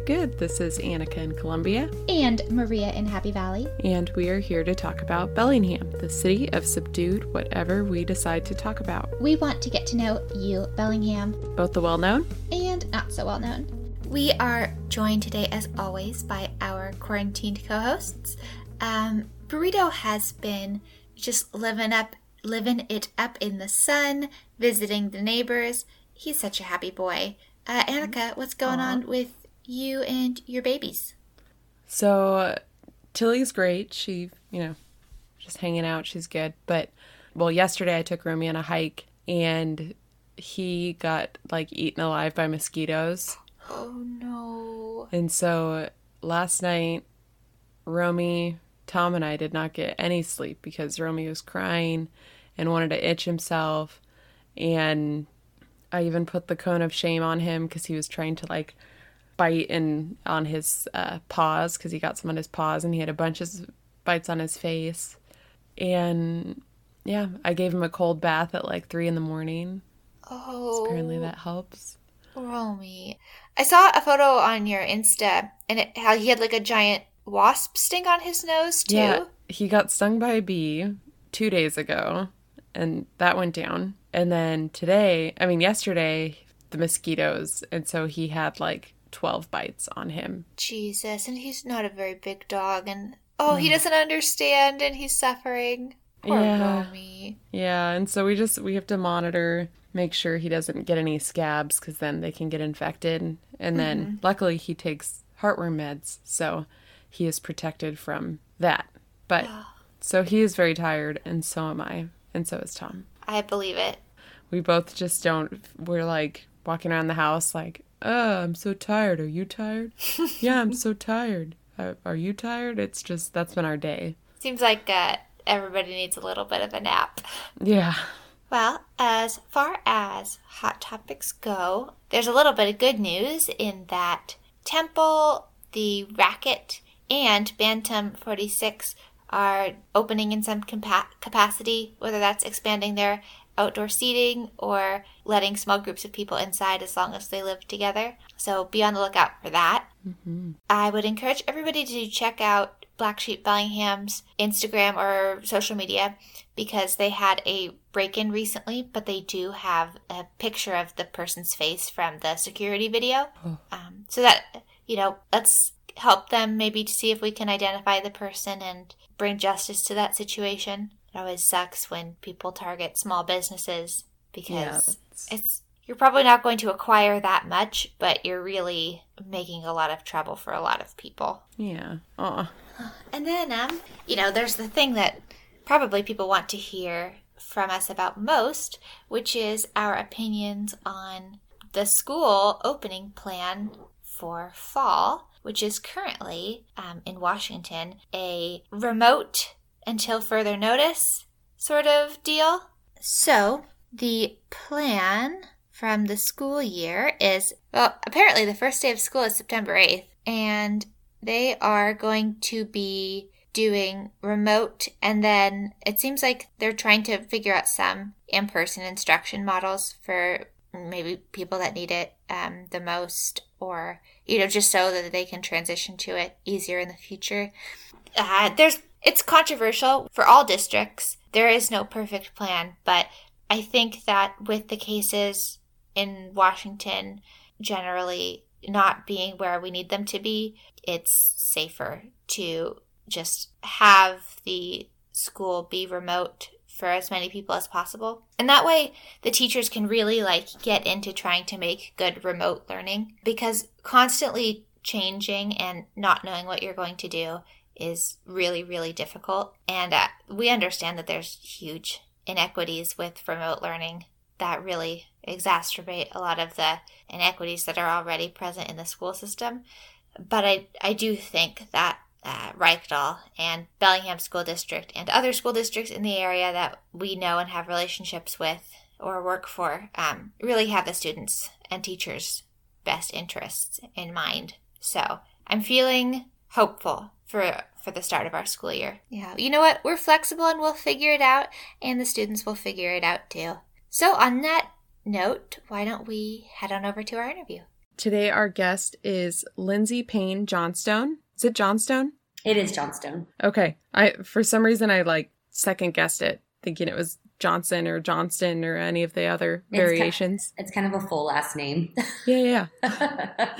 Hey everyone. Very good. This is Annika in Columbia. And Maria in Happy Valley. And we are here to talk about Bellingham, the city of subdued whatever we decide to talk about. We want to get to know you, Bellingham. Both the well known and not so well known. We are joined today, as always, by our quarantined co hosts. Um, Burrito has been just living up, living it up in the sun, visiting the neighbors. He's such a happy boy. Uh, Annika, what's going Aww. on with you and your babies? So, Tilly's great. She, you know, just hanging out. She's good. But, well, yesterday I took Romy on a hike and he got like eaten alive by mosquitoes. Oh, no. And so last night, Romy, Tom, and I did not get any sleep because Romy was crying and wanted to itch himself. And I even put the cone of shame on him because he was trying to like bite in on his uh, paws because he got some on his paws and he had a bunch of bites on his face. And yeah, I gave him a cold bath at like three in the morning. Oh, apparently that helps. Romy, I saw a photo on your Insta and it, how he had like a giant wasp sting on his nose too. Yeah, he got stung by a bee two days ago, and that went down. And then today, I mean, yesterday, the mosquitoes. And so he had like 12 bites on him. Jesus. And he's not a very big dog. And oh, he doesn't understand and he's suffering. Poor yeah. Yeah. And so we just, we have to monitor, make sure he doesn't get any scabs because then they can get infected. And then mm-hmm. luckily he takes heartworm meds. So he is protected from that. But so he is very tired and so am I. And so is Tom. I believe it. We both just don't. We're like walking around the house, like, oh, I'm so tired. Are you tired? yeah, I'm so tired. Uh, are you tired? It's just, that's been our day. Seems like uh, everybody needs a little bit of a nap. Yeah. Well, as far as hot topics go, there's a little bit of good news in that Temple, the Racket, and Bantam 46 are opening in some compa- capacity, whether that's expanding their outdoor seating or letting small groups of people inside as long as they live together. So be on the lookout for that. Mm-hmm. I would encourage everybody to check out Black Sheep Bellingham's Instagram or social media because they had a break in recently, but they do have a picture of the person's face from the security video. Oh. Um, so that, you know, let's help them maybe to see if we can identify the person and bring justice to that situation. It always sucks when people target small businesses because yeah, it's you're probably not going to acquire that much, but you're really making a lot of trouble for a lot of people. Yeah. Oh. And then um, you know, there's the thing that probably people want to hear from us about most, which is our opinions on the school opening plan for fall which is currently um, in Washington a remote until further notice sort of deal. So, the plan from the school year is well, apparently the first day of school is September 8th, and they are going to be doing remote and then it seems like they're trying to figure out some in-person instruction models for maybe people that need it um, the most or you know just so that they can transition to it easier in the future uh, there's it's controversial for all districts there is no perfect plan but i think that with the cases in washington generally not being where we need them to be it's safer to just have the school be remote for as many people as possible. And that way the teachers can really like get into trying to make good remote learning because constantly changing and not knowing what you're going to do is really really difficult and uh, we understand that there's huge inequities with remote learning that really exacerbate a lot of the inequities that are already present in the school system but I, I do think that uh, Reichdal and Bellingham School District and other school districts in the area that we know and have relationships with or work for um, really have the students and teachers' best interests in mind. So I'm feeling hopeful for for the start of our school year. Yeah, you know what? We're flexible and we'll figure it out, and the students will figure it out too. So on that note, why don't we head on over to our interview? Today, our guest is Lindsey Payne Johnstone. Is it Johnstone? It is Johnstone. Okay. I for some reason I like second guessed it, thinking it was Johnson or Johnston or any of the other It's ki- variations. It's kind of a full last name. yeah, yeah.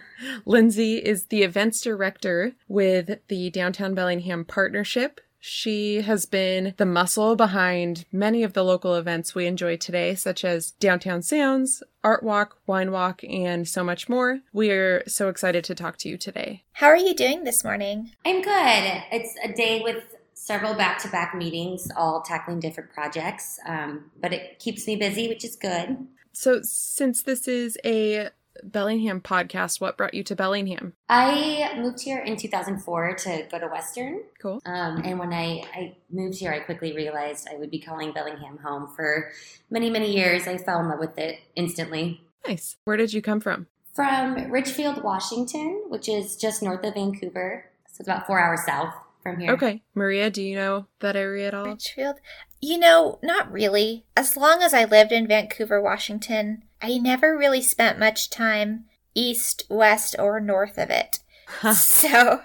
Lindsey is the events director with the Downtown Bellingham Partnership. She has been the muscle behind many of the local events we enjoy today, such as Downtown Sounds, Art Walk, Wine Walk, and so much more. We are so excited to talk to you today. How are you doing this morning? I'm good. It's a day with several back to back meetings, all tackling different projects, um, but it keeps me busy, which is good. So, since this is a Bellingham podcast, what brought you to Bellingham? I moved here in 2004 to go to Western. Cool. Um, and when I, I moved here, I quickly realized I would be calling Bellingham home for many, many years. I fell in love with it instantly. Nice. Where did you come from? From Ridgefield, Washington, which is just north of Vancouver. So it's about four hours south from here. Okay. Maria, do you know that area at all? Ridgefield? You know, not really. As long as I lived in Vancouver, Washington, I never really spent much time east, west, or north of it. so,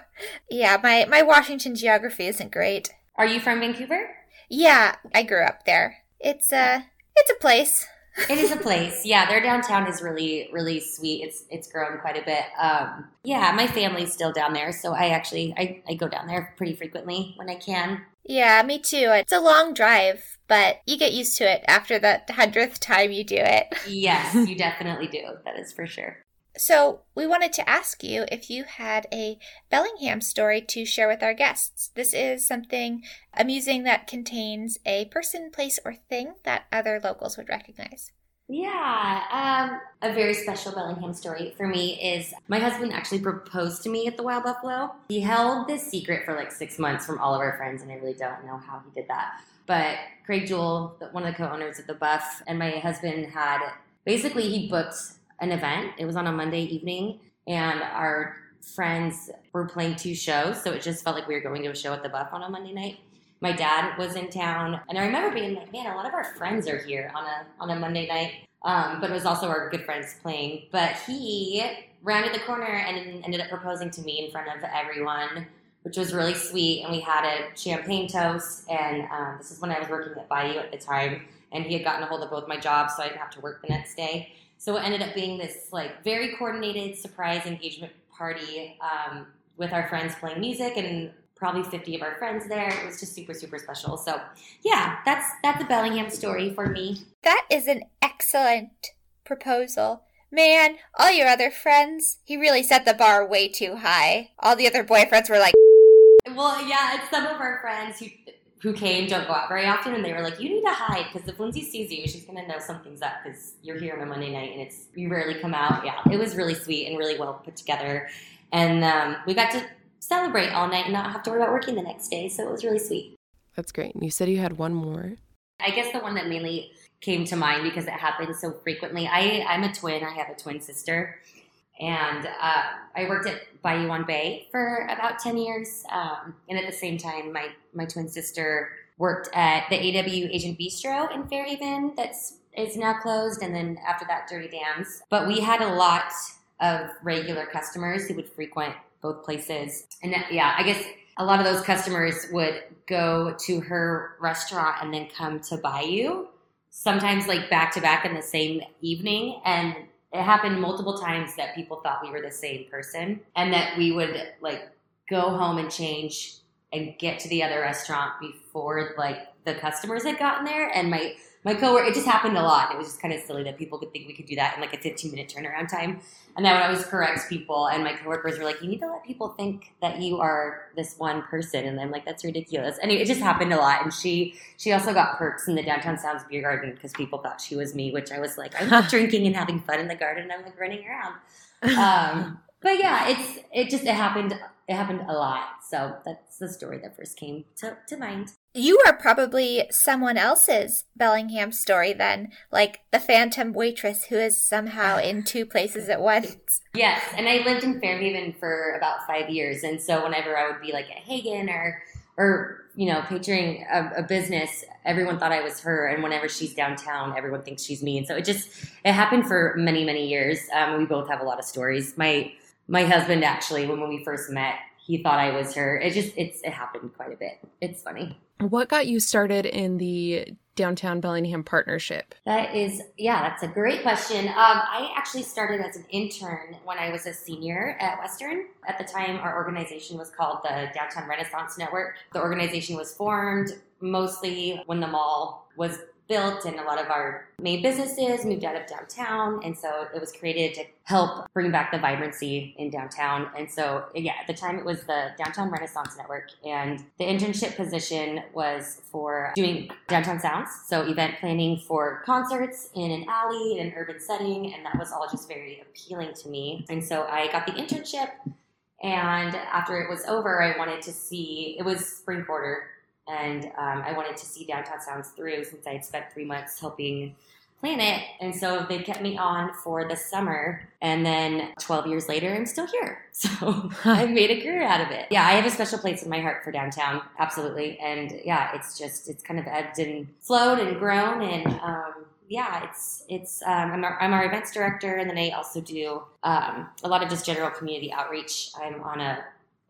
yeah, my, my Washington geography isn't great. Are you from Vancouver? Yeah, I grew up there. It's a it's a place. It is a place. Yeah, their downtown is really, really sweet. It's it's grown quite a bit. Um, yeah, my family's still down there, so I actually I, I go down there pretty frequently when I can. Yeah, me too. It's a long drive, but you get used to it after the hundredth time you do it. Yes, you definitely do. That is for sure. So, we wanted to ask you if you had a Bellingham story to share with our guests. This is something amusing that contains a person, place, or thing that other locals would recognize. Yeah, um, a very special Bellingham story for me is my husband actually proposed to me at the Wild Buffalo. He held this secret for like six months from all of our friends, and I really don't know how he did that. But Craig Jewell, one of the co-owners of the Buff, and my husband had basically he booked an event. It was on a Monday evening, and our friends were playing two shows, so it just felt like we were going to a show at the Buff on a Monday night. My dad was in town, and I remember being like, "Man, a lot of our friends are here on a on a Monday night." Um, but it was also our good friends playing. But he rounded the corner and ended up proposing to me in front of everyone, which was really sweet. And we had a champagne toast, and um, this is when I was working at Bayou at the time, and he had gotten a hold of both my jobs, so I didn't have to work the next day. So it ended up being this like very coordinated surprise engagement party um, with our friends playing music and probably 50 of our friends there. It was just super super special. So yeah, that's that's a Bellingham story for me. That is an excellent proposal. Man, all your other friends, he really set the bar way too high. All the other boyfriends were like, Well, yeah, it's some of our friends who who came don't go out very often, and they were like, "You need to hide because if Lindsey sees you, she's gonna know something's up because you're here on a Monday night and it's you rarely come out." Yeah, it was really sweet and really well put together, and um, we got to celebrate all night and not have to worry about working the next day. So it was really sweet. That's great. And you said you had one more. I guess the one that mainly came to mind because it happens so frequently. I I'm a twin. I have a twin sister, and uh, I worked at Bayou on Bay for about ten years. Um, and at the same time, my my twin sister worked at the AW Agent Bistro in Fairhaven. That's is now closed, and then after that, Dirty Dan's. But we had a lot of regular customers who would frequent both places, and yeah, I guess a lot of those customers would go to her restaurant and then come to Bayou, sometimes like back to back in the same evening. And it happened multiple times that people thought we were the same person and that we would like go home and change and get to the other restaurant before like the customers had gotten there. And my my coworker, it just happened a lot. It was just kind of silly that people could think we could do that in like a 15 minute turnaround time. And then when I was correct people, and my coworkers were like, "You need to let people think that you are this one person," and I'm like, "That's ridiculous." Anyway, it just happened a lot. And she she also got perks in the downtown Sounds beer garden because people thought she was me, which I was like, "I'm not drinking and having fun in the garden. I'm like running around." Um, but yeah, it's it just it happened it happened a lot. So that's the story that first came to, to mind. You are probably someone else's Bellingham story then, like the phantom waitress who is somehow in two places at once. Yes, and I lived in Fairhaven for about five years, and so whenever I would be like at Haggen or or you know, picturing a, a, business, everyone thought I was her, and whenever she's downtown, everyone thinks she's me. And so it just it happened for many many years. Um, we both have a lot of stories. My my husband actually, when, when we first met, he thought I was her. It just it's it happened quite a bit. It's funny. What got you started in the downtown Bellingham partnership? That is, yeah, that's a great question. Um, I actually started as an intern when I was a senior at Western. At the time, our organization was called the Downtown Renaissance Network. The organization was formed mostly when the mall was built and a lot of our main businesses moved out of downtown. And so it was created to help bring back the vibrancy in downtown. And so, yeah, at the time it was the Downtown Renaissance Network. And the internship position was for doing downtown sounds. So event planning for concerts in an alley, in an urban setting. And that was all just very appealing to me. And so I got the internship. And after it was over, I wanted to see, it was spring quarter and um, I wanted to see Downtown Sounds through since I had spent three months helping plan it. And so they kept me on for the summer. And then 12 years later, I'm still here. So I've made a career out of it. Yeah, I have a special place in my heart for downtown. Absolutely. And yeah, it's just, it's kind of ebbed and flowed and grown. And, um, yeah, it's it's um, I'm, our, I'm our events director, and then I also do um, a lot of just general community outreach. I'm on a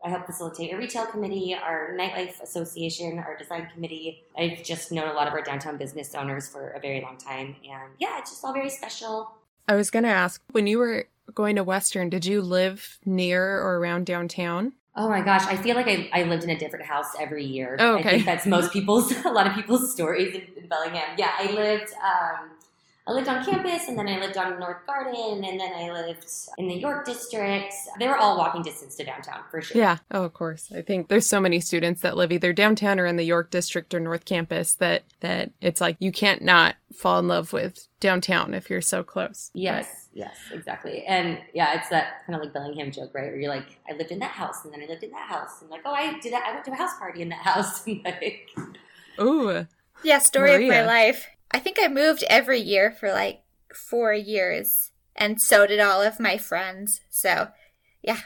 I help facilitate a retail committee, our nightlife association, our design committee. I've just known a lot of our downtown business owners for a very long time. And yeah, it's just all very special. I was going to ask when you were going to Western, did you live near or around downtown? Oh my gosh, I feel like I, I lived in a different house every year. Oh, okay. I think that's most people's, a lot of people's stories in, in Bellingham. Yeah, I lived um, I lived on campus and then I lived on North Garden and then I lived in the York district. They were all walking distance to downtown for sure. Yeah. Oh, of course. I think there's so many students that live either downtown or in the York district or North campus that that it's like you can't not fall in love with downtown if you're so close. Yes. But, yes, exactly. And yeah, it's that kind of like Bellingham joke, right? Where you're like, I lived in that house and then I lived in that house. And like, oh, I did that. I went to a house party in that house. like, Ooh. Yeah, story Maria. of my life. I think I moved every year for like four years, and so did all of my friends. So, yeah,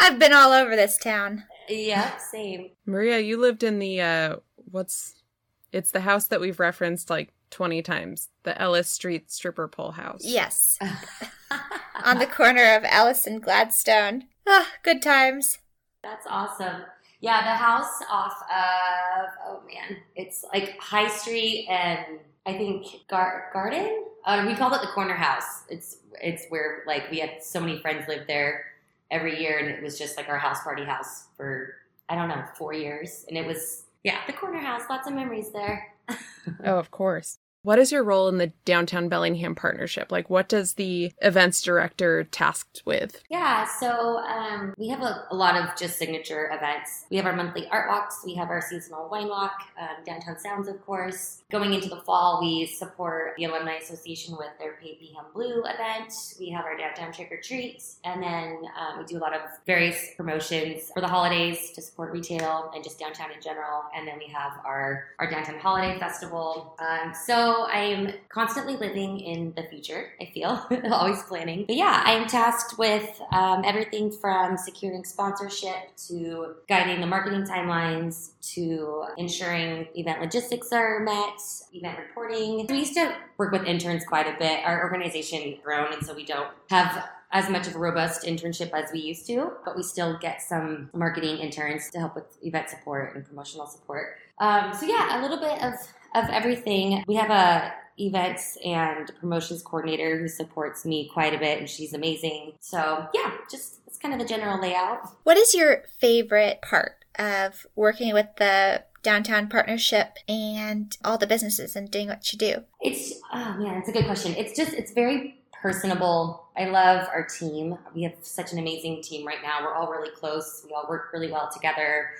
I've been all over this town. Yeah, same. Maria, you lived in the uh what's it's the house that we've referenced like 20 times, the Ellis Street stripper pole house. Yes. On the corner of Ellis and Gladstone. Ah, oh, good times. That's awesome. Yeah, the house off of oh man, it's like High Street and I think gar- garden. Uh, we called it the corner house. It's it's where like we had so many friends live there every year, and it was just like our house party house for I don't know four years, and it was yeah the corner house. Lots of memories there. oh, of course. What is your role in the Downtown Bellingham partnership? Like, what does the events director tasked with? Yeah, so um, we have a, a, lot of just signature events. We have our monthly art walks, we have our seasonal wine walk, um, Downtown Sounds, of course. Going into the fall, we support the Alumni Association with their Paint B'ham Blue event. We have our Downtown Trick or Treat, and then um, we do a lot of various promotions for the holidays to support retail and just downtown in general. And then we have our, our Downtown Holiday Festival. Um, so I'm constantly living in the future, I feel, always planning. But yeah, I'm tasked with um, everything from securing sponsorship to guiding the marketing timelines to ensuring event logistics are met, event reporting. We used to work with interns quite a bit. Our organization grown, and so we don't have as much of a robust internship as we used to, but we still get some marketing interns to help with event support and promotional support. Um, so yeah, a little bit of of everything. We have a events and promotions coordinator who supports me quite a bit and she's amazing. So, yeah, just it's kind of the general layout. What is your favorite part of working with the downtown partnership and all the businesses and doing what you do? It's oh man, it's a good question. It's just it's very personable. I love our team. We have such an amazing team right now. We're all really close. We all work really well together.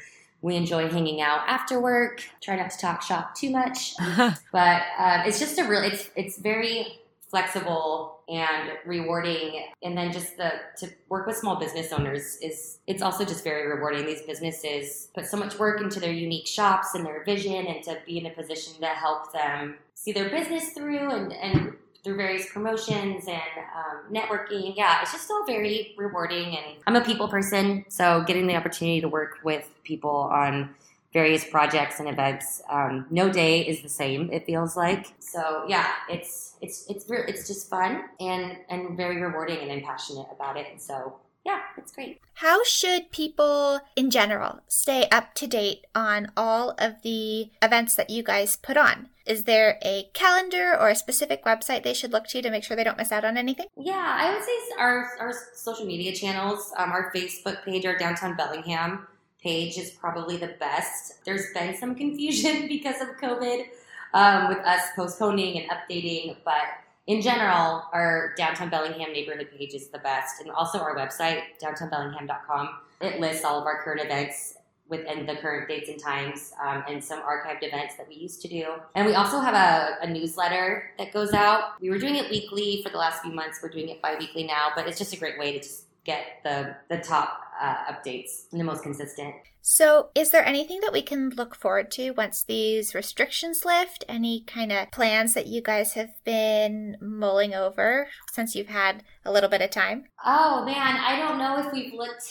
We enjoy hanging out after work. Try not to talk shop too much, but um, it's just a really it's it's very flexible and rewarding. And then just the to work with small business owners is it's also just very rewarding. These businesses put so much work into their unique shops and their vision and to be in a position to help them see their business through and, and through various promotions and um, networking. Yeah, it's just all very rewarding. And I'm a people person, so getting the opportunity to work with people on various projects and events. Um, no day is the same. It feels like so. Yeah, it's it's it's it's just fun and and very rewarding, and I'm passionate about it. So yeah, it's great. How should people in general stay up to date on all of the events that you guys put on? Is there a calendar or a specific website they should look to to make sure they don't miss out on anything? Yeah, I would say our, our social media channels, um, our Facebook page, our Downtown Bellingham page is probably the best. There's been some confusion because of COVID um, with us postponing and updating, but in general, our downtown Bellingham neighborhood page is the best, and also our website, downtownbellingham.com. It lists all of our current events within the current dates and times, um, and some archived events that we used to do. And we also have a, a, newsletter that goes out. We were doing it weekly for the last few months. We're doing it bi-weekly now, but it's just a great way to just get the the top uh, updates and the most consistent. So, is there anything that we can look forward to once these restrictions lift? Any kind of plans that you guys have been mulling over since you've had a little bit of time? Oh man, I don't know if we've looked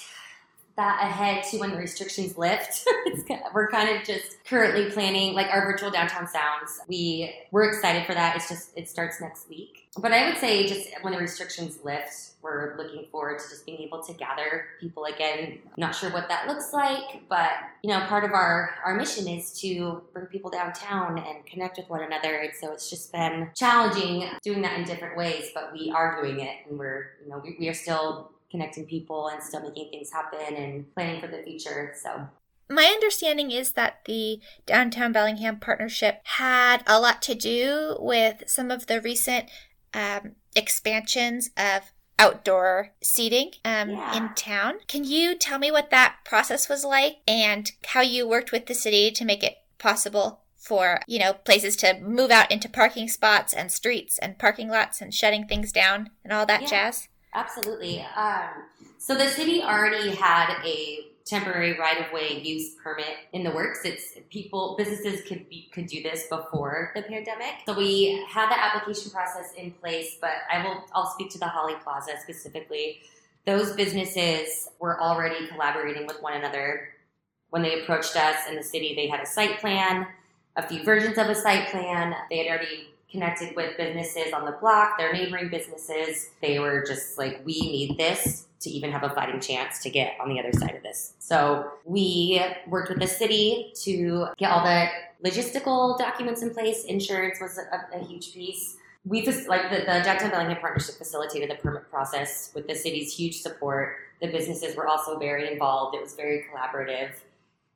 that ahead to when the restrictions lift. we're kind of just currently planning like our virtual downtown sounds. We we're excited for that. It's just it starts next week. But I would say just when the restrictions lift, we're looking forward to just being able to gather people again. not sure what that looks like, but you know, part of our our mission is to bring people downtown and connect with one another. And so it's just been challenging doing that in different ways, but we are doing it and we're, you know, we, we are still connecting people and still making things happen and planning for the future. So my understanding is that the Downtown Bellingham partnership had a lot to do with some of the recent um, expansions of outdoor seating um, yeah. in town. Can you tell me what that process was like and how you worked with the city to make it possible for you know places to move out into parking spots and streets and parking lots and shutting things down and all that yeah. jazz? Absolutely. Um, so the city already had a temporary right of way use permit in the works. It's people, businesses could be, could do this before the pandemic. So we had the application process in place, but I will I'll speak to the Holly Plaza specifically. Those businesses were already collaborating with one another. When they approached us in the city, they had a site plan, a few versions of a site plan. They had already connected with businesses on the block, their neighboring businesses. They were just like, we need this to even have a fighting chance to get on the other side of this. So we worked with the city to get all the logistical documents in place. Insurance was a, a huge piece. We just like the, the Downtown Bellingham Partnership facilitated the permit process with the city's huge support. The businesses were also very involved. It was very collaborative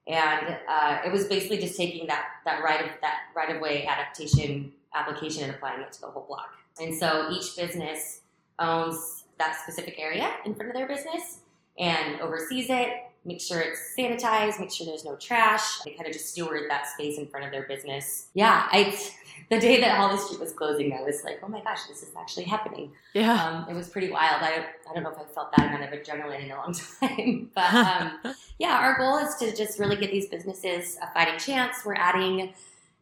and uh, it was basically just taking that that right of that right of way adaptation application and applying it to the whole block. And so each business owns that specific area in front of their business and oversees it, make sure it's sanitized, make sure there's no trash. They kind of just steward that space in front of their business. Yeah, I the day that Holly Street was closing, I was like, oh my gosh, this is actually happening. Yeah. Um, it was pretty wild. I, I don't know if I felt that amount of adrenaline in a long time. but um, yeah, our goal is to just really give these businesses a fighting chance. We're adding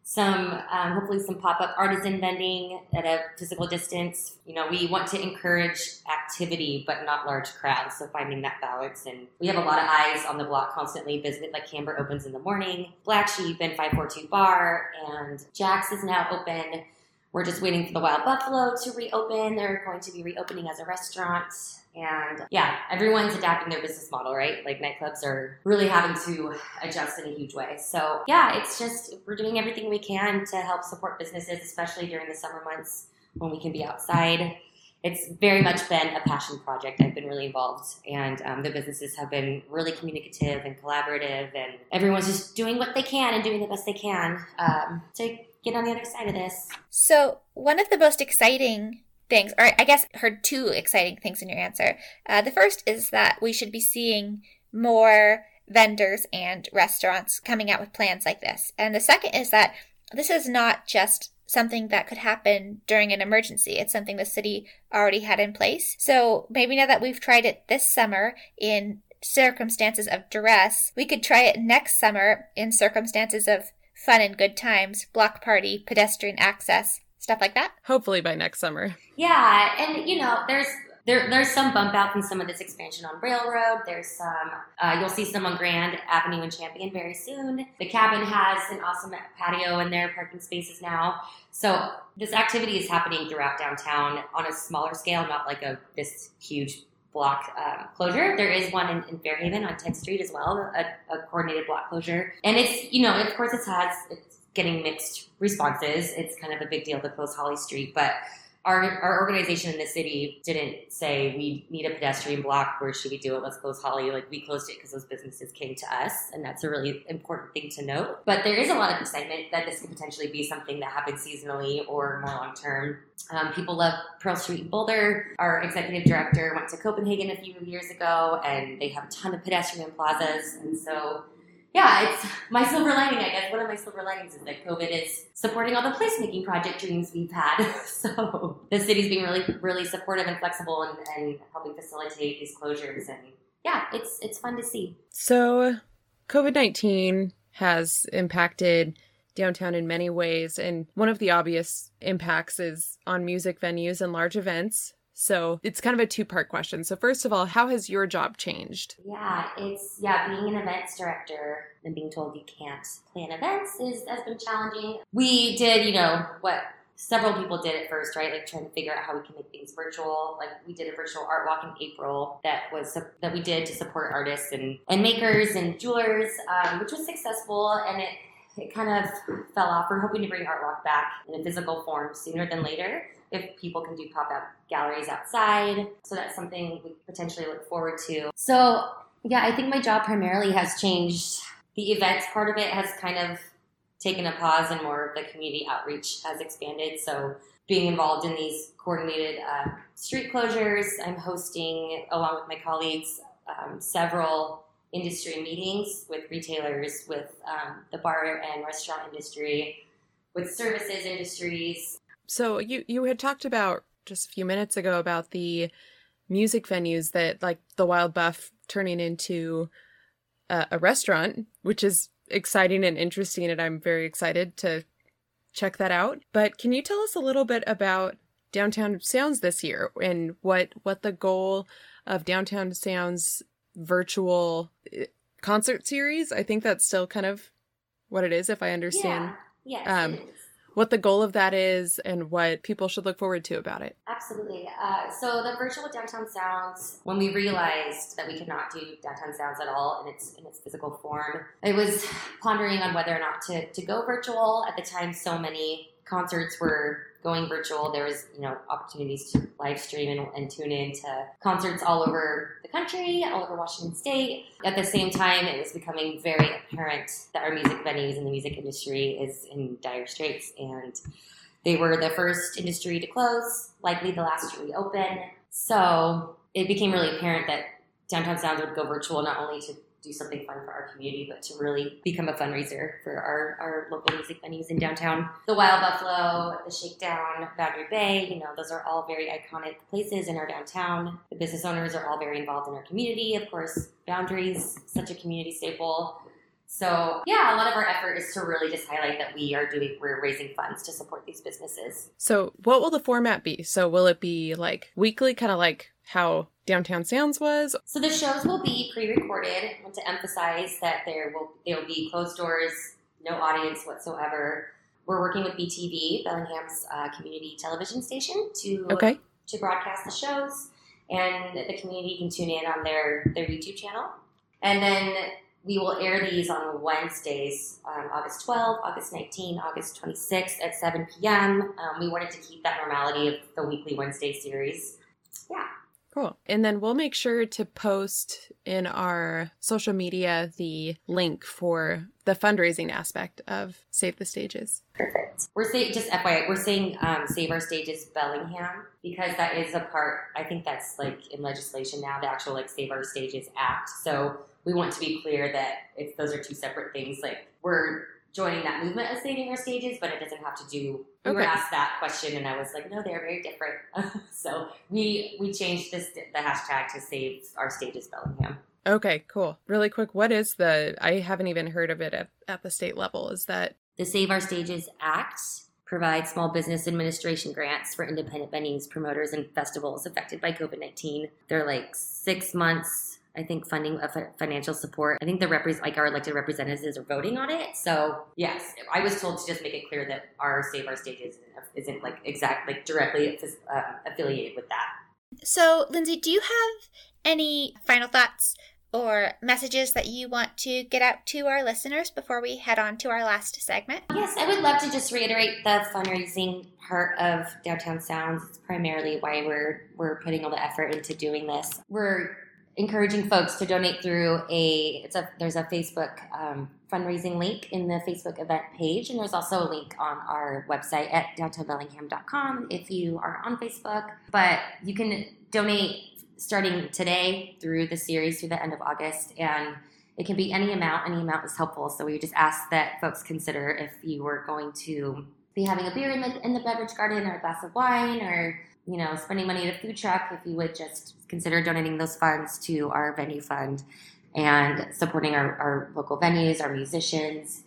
some um, hopefully some pop-up artisan vending at a physical distance. You know we want to encourage activity but not large crowds. So finding that balance and we have a lot of eyes on the block constantly. Visit like camber opens in the morning. Black sheep and 542 bar and jack's is now open we're just waiting for the wild buffalo to reopen they're going to be reopening as a restaurant and yeah, everyone's adapting their business model, right? Like nightclubs are really having to adjust in a huge way. So yeah, it's just we're doing everything we can to help support businesses, especially during the summer months when we can be outside. It's very much been a passion project. I've been really involved, and um, the businesses have been really communicative and collaborative, and everyone's just doing what they can and doing the best they can um, to get on the other side of this. So, one of the most exciting things, or I guess heard two exciting things in your answer. Uh, the first is that we should be seeing more vendors and restaurants coming out with plans like this. And the second is that this is not just something that could happen during an emergency. It's something the city already had in place. So maybe now that we've tried it this summer in circumstances of duress, we could try it next summer in circumstances of fun and good times, block party, pedestrian access, stuff like that. Hopefully by next summer. Yeah, and you know, there's there, there's some bump out in some of this expansion on Railroad. There's some, uh, you'll see some on Grand Avenue and Champion very soon. The cabin has an awesome patio in their parking spaces now. So this activity is happening throughout downtown on a smaller scale, not like a this huge block um, closure. There is one in, in, Fairhaven on 10th Street as well, a, a, coordinated block closure. And it's, you know, of course it has, it's getting mixed responses. It's kind of a big deal to close Holly Street, but our, our organization in the city didn't say we need a pedestrian block. Where should we do it? Let's close Holly. Like we closed it because those businesses came to us, and that's a really important thing to note. But there is a lot of excitement that this could potentially be something that happens seasonally or more long term. Um, people love Pearl Street in Boulder. Our executive director went to Copenhagen a few years ago, and they have a ton of pedestrian plazas, and so yeah, it's my silver lining, I guess. One of my silver linings is that COVID is supporting all the placemaking project dreams we've had. so the city's being really, really supportive and flexible and, and helping facilitate these closures. And yeah, it's it's fun to see. So COVID nineteen has impacted downtown in many ways, and one of the obvious impacts is on music venues and large events. So it's kind of a two part question. So, first of all, how has your job changed? Yeah, it's, yeah, being an events director and being told you can't plan events is, has been challenging. We did, you know, what several people did at first, right? Like trying to figure out how we can make things virtual. Like we did a virtual art walk in April that was that we did to support artists and, and makers and jewelers, um, which was successful. And it it kind of fell off. We're hoping to bring Art Walk back in a physical form sooner than later if people can do pop up galleries outside. So that's something we potentially look forward to. So, yeah, I think my job primarily has changed. The events part of it has kind of taken a pause and more of the community outreach has expanded. So, being involved in these coordinated uh, street closures, I'm hosting, along with my colleagues, um, several industry meetings with retailers, with um, the bar and restaurant industry, with services industries, so you you had talked about just a few minutes ago about the music venues that like the Wild Buff turning into a, a restaurant, which is exciting and interesting, and I'm very excited to check that out. But can you tell us a little bit about Downtown Sounds this year and what what the goal of Downtown Sounds virtual eh, concert series? I think that's still kind of what it is, if I understand. Yeah. Yes, um, what the goal of that is and what people should look forward to about it. Absolutely. Uh, so the virtual downtown sounds, when we realized that we could not do downtown sounds at all in its in its physical form, I was pondering on whether or not to to go virtual. At the time, so many concerts were going virtual, there was you know opportunities to live stream and, and, tune in to concerts all over the country, all over Washington State. At the same time, it was becoming very apparent that our music venues and the music industry is in dire straits, and they were the first industry to close, likely the last to reopen. So it became really apparent that Downtown Sounds would go virtual not only to do something fun for our community, but to really become a fundraiser for our, our local music venues in downtown. The Wild Buffalo, the Shakedown, Boundary Bay, you know, those are all very iconic places in our downtown. The business owners are all very involved in our community. Of course, Boundary's, such a community staple. So yeah, a lot of our effort is to really just highlight that we are doing we're raising funds to support these businesses. So what will the format be? So will it be like weekly, kind of like how Downtown Sounds was. So the shows will be pre-recorded. I want to emphasize that there will there will be closed doors, no audience whatsoever. We're working with BTV, Bellingham's uh, community television station, to okay. to broadcast the shows, and the community can tune in on their their YouTube channel. And then we will air these on Wednesdays, um, August 12, August 19, August 26 at 7 p.m. Um, we wanted to keep that normality of the weekly Wednesday series. Yeah. Cool. And then we'll make sure to post in our social media the link for the fundraising aspect of Save the Stages. Perfect. We're saying, just FYI, we're saying um, Save Our Stages Bellingham because that is a part, I think that's like in legislation now, the actual like Save Our Stages Act. So we want to be clear that if those are two separate things, like we're joining that movement of saving our stages, but it doesn't have to do. We okay. were asked that question, and I was like, no, they're very different. so we we changed this the hashtag to save our stages Bellingham. Okay, cool. Really quick, what is the? I haven't even heard of it at, at the state level. Is that the Save Our Stages Act? provide small business administration grants for independent venues, promoters, and festivals affected by COVID 19. They're like six months, I think, funding of financial support. I think the repres like our elected representatives are voting on it. So yes, I was told to just make it clear that our Save Our Stage isn't, isn't like exact, like directly uh, affiliated with that. So, Lindsey, do you have any final thoughts or messages that you want to get out to our listeners before we head on to our last segment? Yes, I would love to just reiterate the fundraising part of Downtown Sounds. It's primarily why we're we're putting all the effort into doing this. We're encouraging folks to donate through a it's a there's a Facebook um, fundraising link in the Facebook event page, and there's also a link on our website at downtownbellingham.com if you are on Facebook. But you can donate starting today through the series through the end of August. And it can be any amount, any amount is helpful. So we just ask that folks consider if you were going to be having a beer in the, in the beverage garden or a glass of wine or, you know, spending money at a food truck, if you would just consider donating those funds to our venue fund and supporting our, our local venues, our musicians.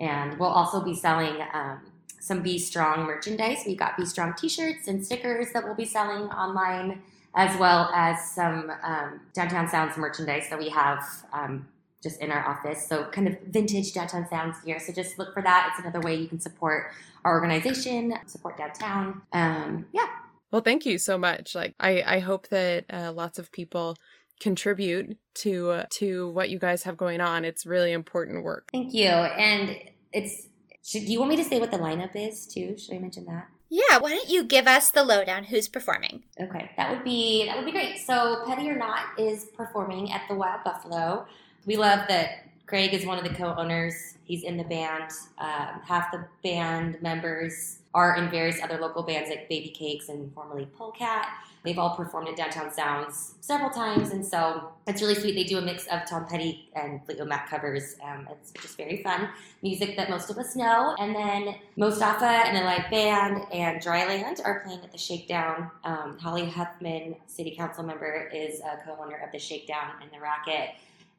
And we'll also be selling um, some Be Strong merchandise. We've got Be Strong t shirts and stickers that we'll be selling online as well as some um, Downtown Sounds merchandise that we have um, just in our office. So, kind of vintage Downtown Sounds gear. So, just look for that. It's another way you can support our organization, support downtown. Um, yeah. Well, thank you so much. Like, I, I hope that uh, lots of people contribute to uh, to what you guys have going on. It's really important work. Thank you. And it's. Should, do you want me to say what the lineup is too? Should I mention that? Yeah, why don't you give us the lowdown who's performing? Okay, that would be that would be great. So Petty or Not is performing at the Wild Buffalo. We love that Greg is one of the co-owners. He's in the band. Um, half the band members are in various other local bands like Baby Cakes and formerly Polecat. They've all performed at Downtown Sounds several times, and so it's really sweet. They do a mix of Tom Petty and Fleetwood Mac covers. Um, it's just very fun music that most of us know. And then Mostafa and a live band and Dryland are playing at the Shakedown. Um, Hollie Huffman, city council member, is a co-owner of the Shakedown and the Racket,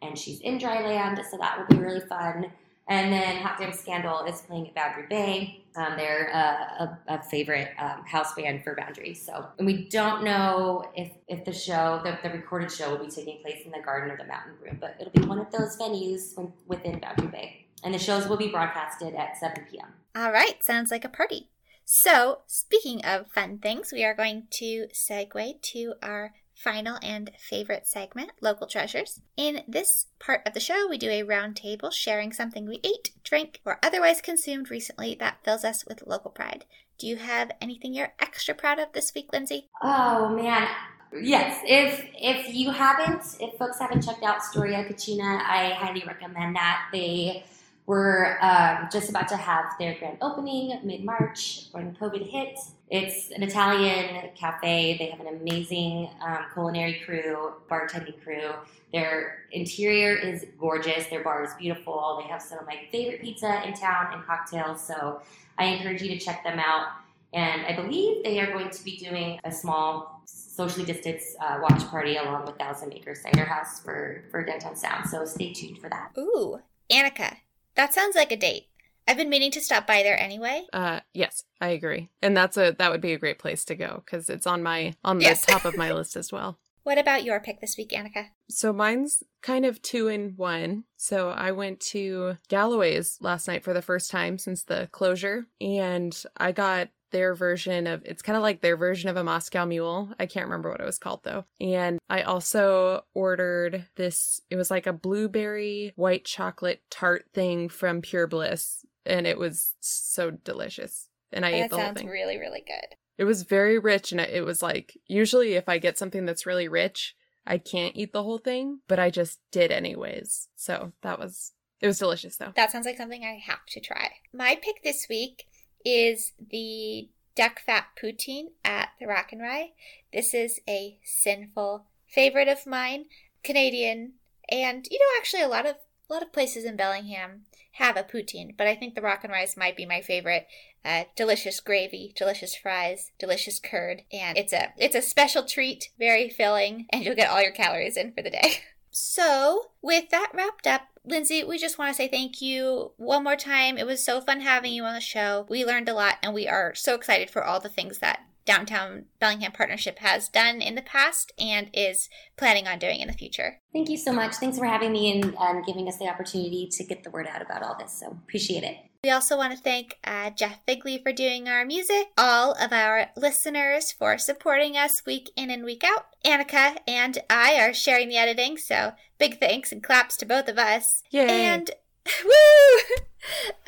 and she's in Dryland, so that will be really fun. And then Hot Damn Scandal is playing at Boundary Bay. Um, they're a, a, favorite um, house band for Boundary. So, and we don't know if, if the show, the, the, recorded show, will be taking place in the Garden or the Mountain Room, but it'll be one of those venues within Boundary Bay. And the shows will be broadcasted at 7 p.m. All right, sounds like a party. So, speaking of fun things, we are going to segue to our final and favorite segment, Local Treasures. In this part of the show, we do a roundtable sharing something we ate, drank, or otherwise consumed recently that fills us with local pride. Do you have anything you're extra proud of this week, Lindsey? Oh man, yes. If if you haven't, if folks haven't checked out Storia Cucina, I highly recommend that. They were um, just about to have their grand opening mid March when COVID hit. It's an Italian cafe. They have an amazing um, culinary crew, bartending crew. Their interior is gorgeous. Their bar is beautiful. They have some of my favorite pizza in town and cocktails. So I encourage you to check them out. And I believe they are going to be doing a small socially distanced uh, watch party along with Thousand Acre Cider House for, for Downtown Sound. So stay tuned for that. Ooh, Annika, that sounds like a date. I've been meaning to stop by there anyway. Uh, yes, I agree, and that's a that would be a great place to go because it's on my on the yes. top of my list as well. What about your pick this week, Annika? So mine's kind of two in one. So I went to Galloway's last night for the first time since the closure, and I got their version of it's kind of like their version of a Moscow Mule. I can't remember what it was called though. And I also ordered this, it was like a blueberry white chocolate tart thing from Pure Bliss, and it was so delicious. And I that ate the whole thing. sounds really, really good. It was very rich, and it was like usually if I get something that's really rich, I can't eat the whole thing, but I just did anyways. So that was it was delicious though. That sounds like something I have to try. My pick this week is the duck fat poutine at the Rock and Rye. This is a sinful favorite of mine, Canadian, and you know actually a lot of a lot of places in Bellingham have a poutine, but I think the Rock and Rye's might be my favorite. Uh, delicious gravy, delicious fries, delicious curd, and it's a it's a special treat, very filling, and you'll get all your calories in for the day. So, with that wrapped up, Lindsey, we just want to say thank you one more time. It was so fun having you on the show. We learned a lot, and we are so excited for all the things that Downtown Bellingham Partnership has done in the past and is planning on doing in the future. Thank you so much. Thanks for having me and giving us the opportunity to get the word out about all this. So appreciate it. We also want to thank uh, Jeff Figley for doing our music, all of our listeners for supporting us week in and week out. Annika and I are sharing the editing, so big thanks and claps to both of us. Yay. And woo!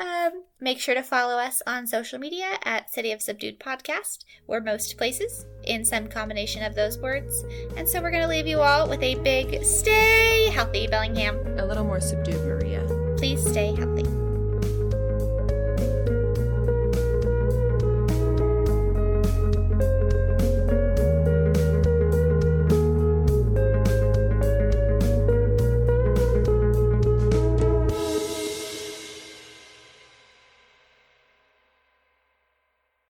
um, make sure to follow us on social media at City of Subdued Podcast. We're most places in some combination of those words. And so we're going to leave you all with a big stay healthy, Bellingham. A little more subdued, Maria. Please stay healthy.